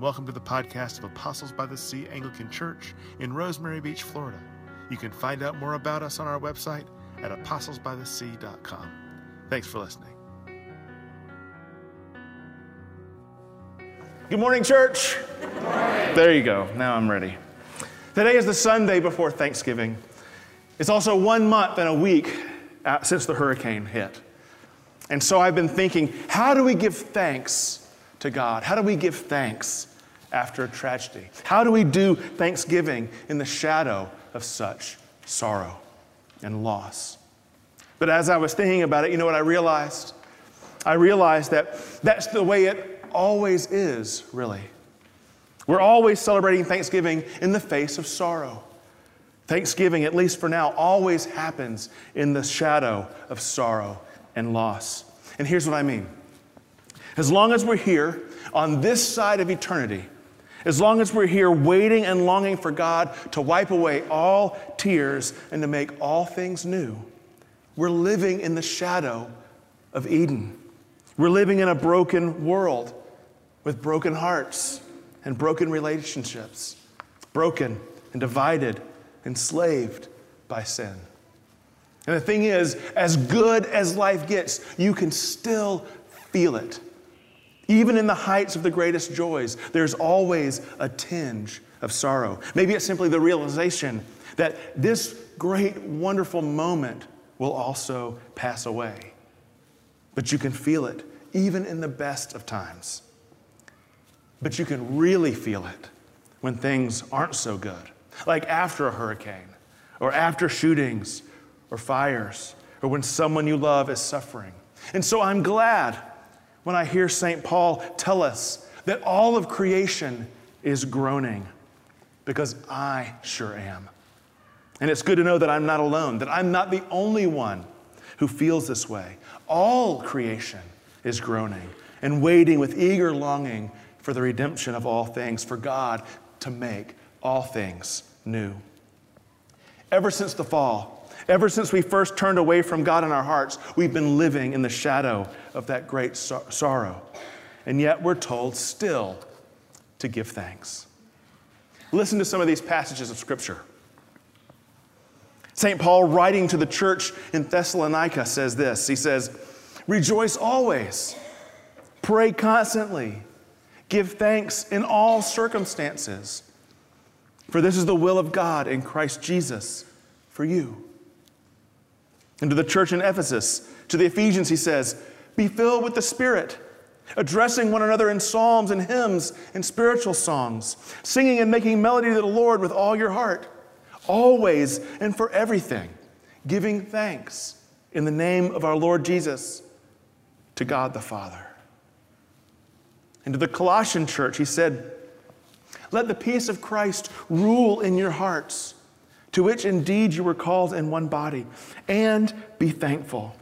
Welcome to the podcast of Apostles by the Sea Anglican Church in Rosemary Beach, Florida. You can find out more about us on our website at apostlesbythesea.com. Thanks for listening. Good morning, church. Good morning. There you go. Now I'm ready. Today is the Sunday before Thanksgiving. It's also one month and a week uh, since the hurricane hit. And so I've been thinking, how do we give thanks to God? How do we give thanks after a tragedy? How do we do thanksgiving in the shadow of such sorrow and loss? But as I was thinking about it, you know what I realized? I realized that that's the way it always is, really. We're always celebrating Thanksgiving in the face of sorrow. Thanksgiving, at least for now, always happens in the shadow of sorrow and loss. And here's what I mean as long as we're here on this side of eternity, as long as we're here waiting and longing for God to wipe away all tears and to make all things new, we're living in the shadow of Eden. We're living in a broken world with broken hearts and broken relationships, broken and divided, enslaved by sin. And the thing is, as good as life gets, you can still feel it. Even in the heights of the greatest joys, there's always a tinge of sorrow. Maybe it's simply the realization that this great, wonderful moment will also pass away. But you can feel it even in the best of times. But you can really feel it when things aren't so good, like after a hurricane, or after shootings, or fires, or when someone you love is suffering. And so I'm glad when I hear St. Paul tell us that all of creation is groaning because I sure am. And it's good to know that I'm not alone, that I'm not the only one who feels this way. All creation is groaning and waiting with eager longing for the redemption of all things, for God to make all things new. Ever since the fall, Ever since we first turned away from God in our hearts, we've been living in the shadow of that great sor- sorrow. And yet we're told still to give thanks. Listen to some of these passages of Scripture. St. Paul, writing to the church in Thessalonica, says this He says, Rejoice always, pray constantly, give thanks in all circumstances, for this is the will of God in Christ Jesus for you. And to the church in Ephesus, to the Ephesians, he says, Be filled with the Spirit, addressing one another in psalms and hymns and spiritual songs, singing and making melody to the Lord with all your heart, always and for everything, giving thanks in the name of our Lord Jesus to God the Father. And to the Colossian church, he said, Let the peace of Christ rule in your hearts to which indeed you were called in one body, and be thankful.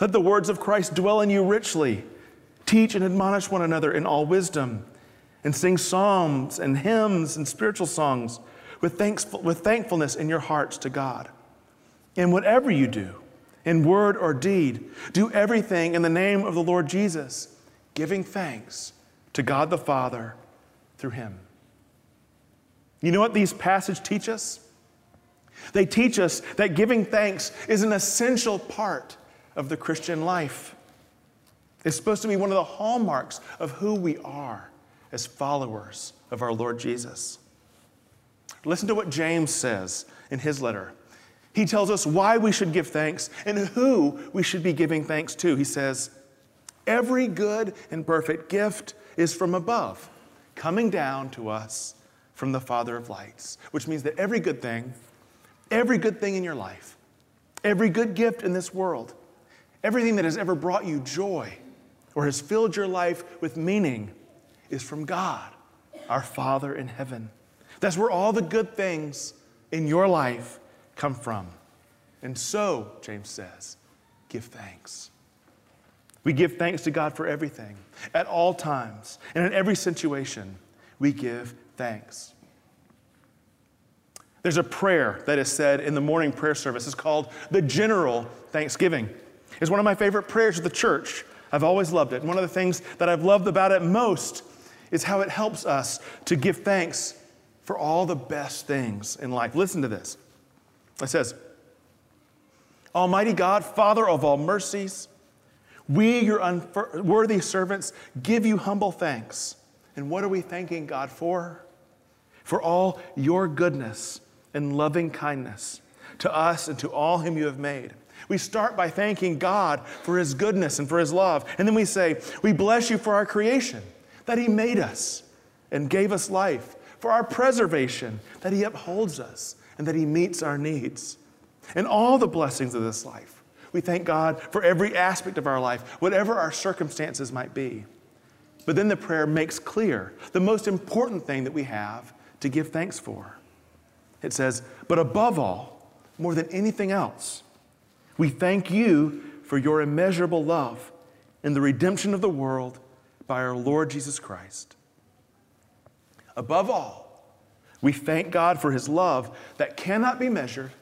Let the words of Christ dwell in you richly. Teach and admonish one another in all wisdom, and sing psalms and hymns and spiritual songs with, thanksful, with thankfulness in your hearts to God. And whatever you do, in word or deed, do everything in the name of the Lord Jesus, giving thanks to God the Father through him. You know what these passages teach us? They teach us that giving thanks is an essential part of the Christian life. It's supposed to be one of the hallmarks of who we are as followers of our Lord Jesus. Listen to what James says in his letter. He tells us why we should give thanks and who we should be giving thanks to. He says, Every good and perfect gift is from above, coming down to us from the Father of lights, which means that every good thing Every good thing in your life, every good gift in this world, everything that has ever brought you joy or has filled your life with meaning is from God, our Father in heaven. That's where all the good things in your life come from. And so, James says, give thanks. We give thanks to God for everything. At all times and in every situation, we give thanks. There's a prayer that is said in the morning prayer service. It's called the General Thanksgiving. It's one of my favorite prayers of the church. I've always loved it. And one of the things that I've loved about it most is how it helps us to give thanks for all the best things in life. Listen to this. It says, Almighty God, Father of all mercies, we, your unworthy servants, give you humble thanks. And what are we thanking God for? For all your goodness and loving kindness to us and to all whom you have made. We start by thanking God for his goodness and for his love. And then we say, We bless you for our creation, that he made us and gave us life, for our preservation, that he upholds us and that he meets our needs, and all the blessings of this life. We thank God for every aspect of our life, whatever our circumstances might be. But then the prayer makes clear the most important thing that we have to give thanks for. It says, But above all, more than anything else, we thank you for your immeasurable love in the redemption of the world by our Lord Jesus Christ. Above all, we thank God for his love that cannot be measured,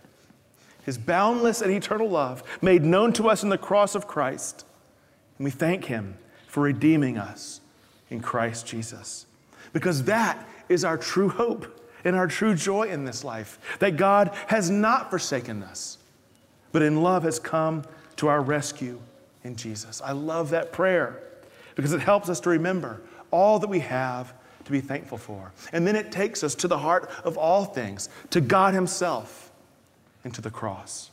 his boundless and eternal love made known to us in the cross of Christ. And we thank him for redeeming us in Christ Jesus. Because that is our true hope and our true joy in this life that God has not forsaken us but in love has come to our rescue in Jesus. I love that prayer because it helps us to remember all that we have to be thankful for. And then it takes us to the heart of all things, to God Himself and to the cross.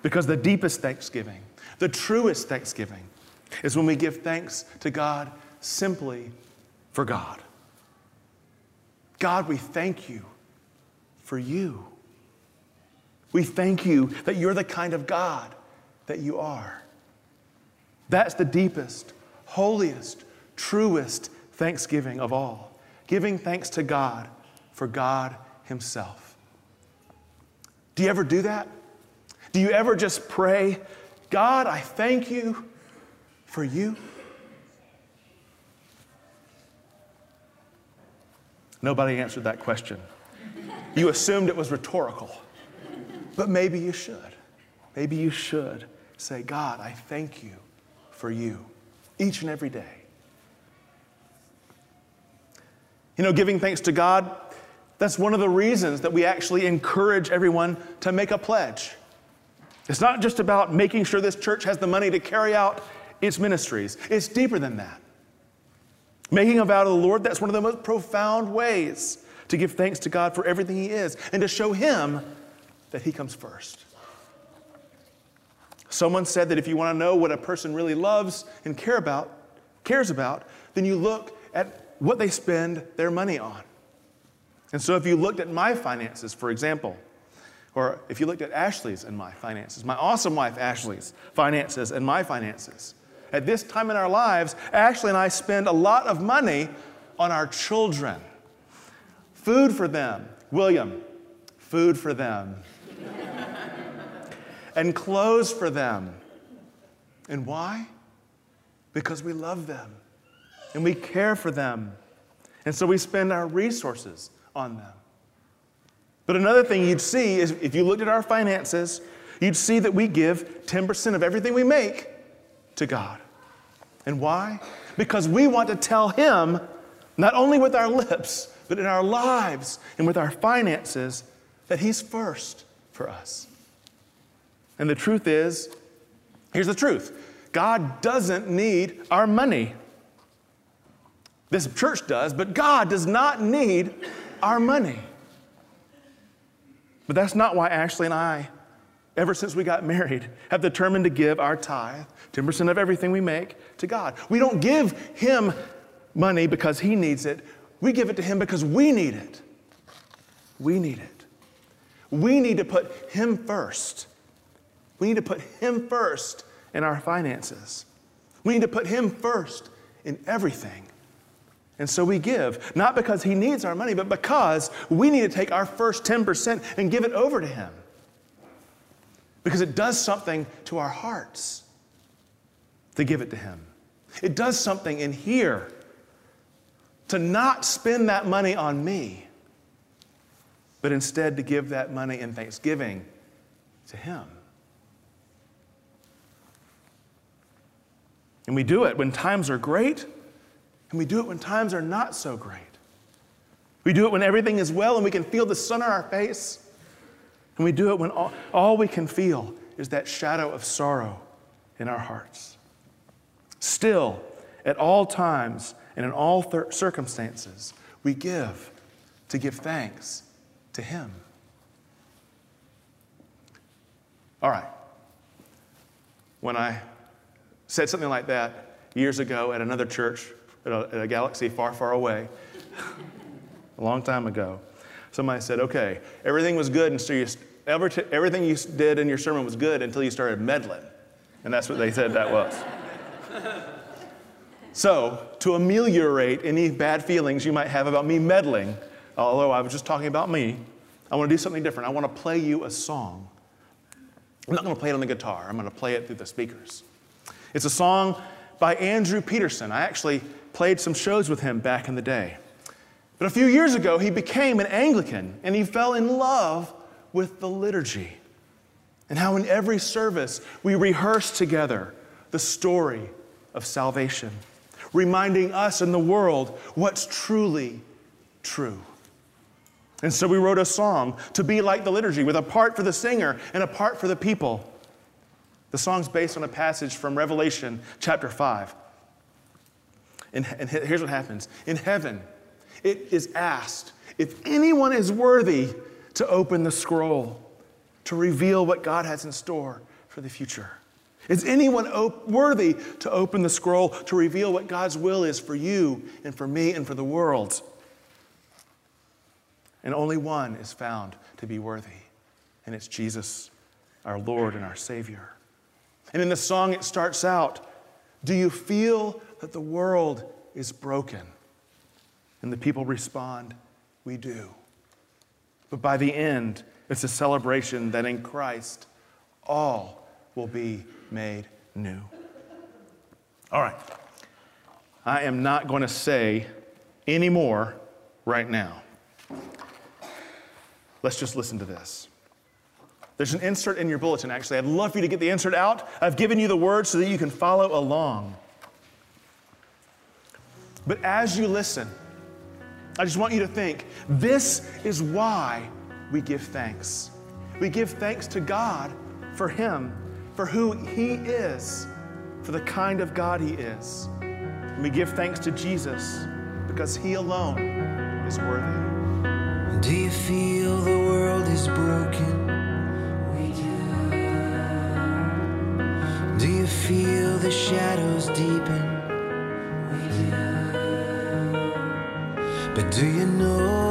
Because the deepest thanksgiving, the truest thanksgiving, is when we give thanks to God simply for God. God, we thank you for you. We thank you that you're the kind of God that you are. That's the deepest, holiest, truest thanksgiving of all. Giving thanks to God for God Himself. Do you ever do that? Do you ever just pray, God, I thank you for you? Nobody answered that question. You assumed it was rhetorical. But maybe you should. Maybe you should say, God, I thank you for you each and every day. You know, giving thanks to God, that's one of the reasons that we actually encourage everyone to make a pledge. It's not just about making sure this church has the money to carry out its ministries, it's deeper than that. Making a vow to the Lord, that's one of the most profound ways to give thanks to God for everything He is and to show Him that He comes first. Someone said that if you want to know what a person really loves and care about, cares about, then you look at what they spend their money on. And so if you looked at my finances, for example, or if you looked at Ashley's and my finances, my awesome wife Ashley's finances and my finances, at this time in our lives, Ashley and I spend a lot of money on our children. Food for them. William, food for them and clothes for them. And why? Because we love them and we care for them. And so we spend our resources on them. But another thing you'd see is if you looked at our finances, you'd see that we give 10% of everything we make to God. And why? Because we want to tell Him, not only with our lips, but in our lives and with our finances, that He's first for us. And the truth is here's the truth God doesn't need our money. This church does, but God does not need our money. But that's not why Ashley and I, ever since we got married, have determined to give our tithe, 10% of everything we make, to God. We don't give Him money because He needs it, we give it to Him because we need it. We need it. We need to put Him first. We need to put Him first in our finances. We need to put Him first in everything. And so we give, not because He needs our money, but because we need to take our first 10% and give it over to Him. Because it does something to our hearts to give it to Him. It does something in here to not spend that money on me but instead to give that money in thanksgiving to Him. And we do it when times are great, And we do it when times are not so great. We do it when everything is well and we can feel the sun on our face. And we do it when all, all we can feel is that shadow of sorrow in our hearts. Still, at all times and in all thir- circumstances, we give to give thanks to Him. All right. When I said something like that years ago at another church at a, at a galaxy far, far away, a long time ago, somebody said, okay, everything was good, and so you, everything you did in your sermon was good until you started meddling. And that's what they said that was. so, to ameliorate any bad feelings you might have about me meddling, although I was just talking about me, I want to do something different. I want to play you a song. I'm not going to play it on the guitar, I'm going to play it through the speakers. It's a song by Andrew Peterson. I actually played some shows with him back in the day. But a few years ago, he became an Anglican and he fell in love with the liturgy. And how in every service we rehearse together the story of salvation, reminding us and the world what's truly true. And so we wrote a song to be like the liturgy, with a part for the singer and a part for the people. The song's based on a passage from Revelation chapter 5. And, and here's what happens In heaven, it is asked if anyone is worthy to open the scroll, to reveal what God has in store for the future. Is anyone op- worthy to open the scroll to reveal what God's will is for you and for me and for the world? And only one is found to be worthy, and it's Jesus, our Lord and our Savior. And in the song, it starts out Do you feel that the world is broken? And the people respond, We do. But by the end, it's a celebration that in Christ, all will be made new. All right. I am not going to say any more right now. Let's just listen to this. There's an insert in your bulletin, actually. I'd love for you to get the insert out. I've given you the words so that you can follow along. But as you listen, I just want you to think this is why we give thanks. We give thanks to God for Him, for who He is, for the kind of God He is. And we give thanks to Jesus because He alone is worthy. Do you feel the world is broken? We do. Do you feel the shadows deepen? But do you know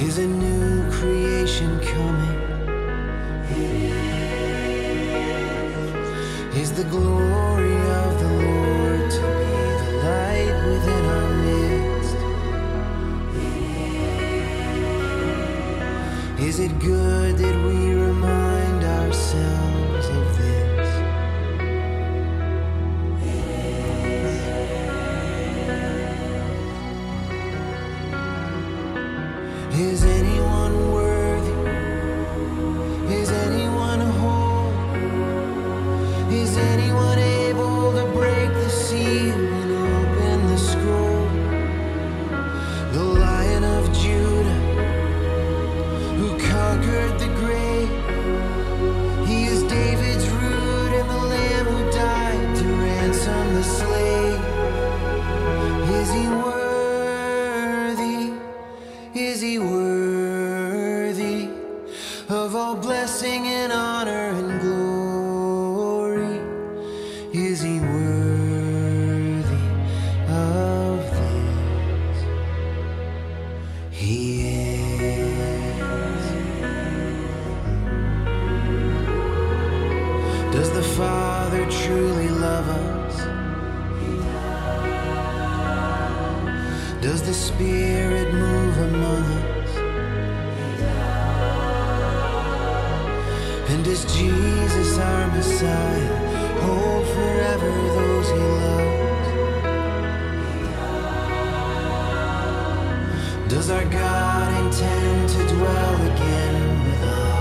Is a new creation coming? Is the glory of the Lord to be the light within our midst? Is it good that we Is he worthy of this? He is. Does the Father truly love us? Does the Spirit move among us? And does Jesus, our Messiah, hold forever those he loves? Does our God intend to dwell again with us?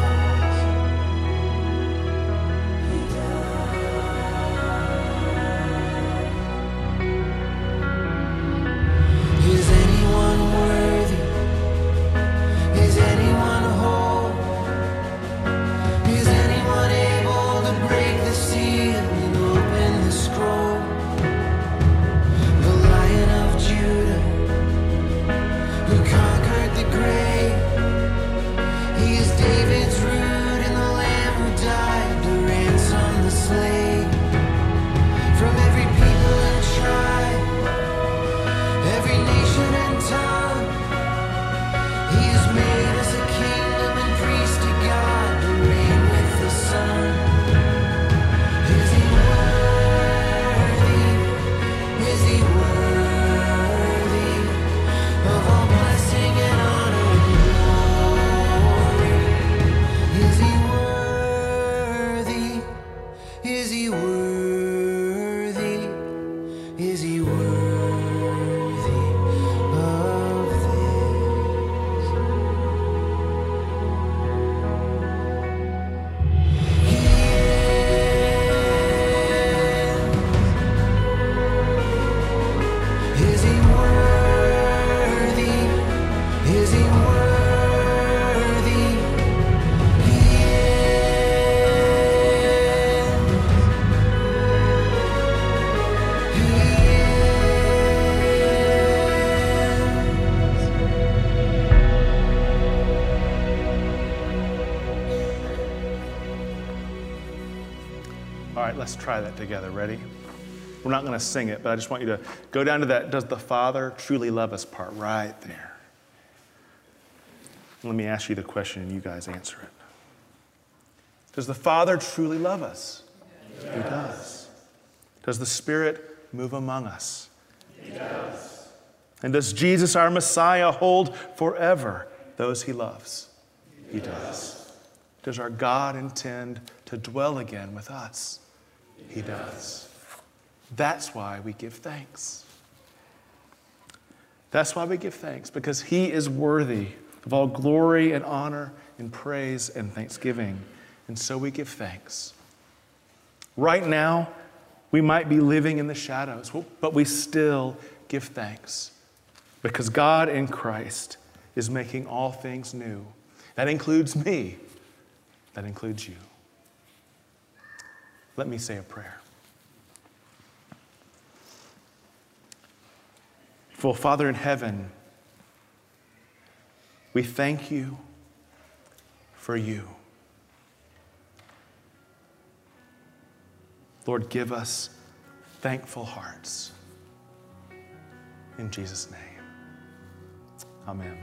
Let's try that together. Ready? We're not going to sing it, but I just want you to go down to that Does the Father truly love us part right there. Let me ask you the question and you guys answer it. Does the Father truly love us? He does. Does the Spirit move among us? He does. And does Jesus, our Messiah, hold forever those he loves? He does. Does our God intend to dwell again with us? He does. That's why we give thanks. That's why we give thanks, because He is worthy of all glory and honor and praise and thanksgiving. And so we give thanks. Right now, we might be living in the shadows, but we still give thanks because God in Christ is making all things new. That includes me, that includes you. Let me say a prayer. For Father in heaven, we thank you for you. Lord, give us thankful hearts. In Jesus' name, amen.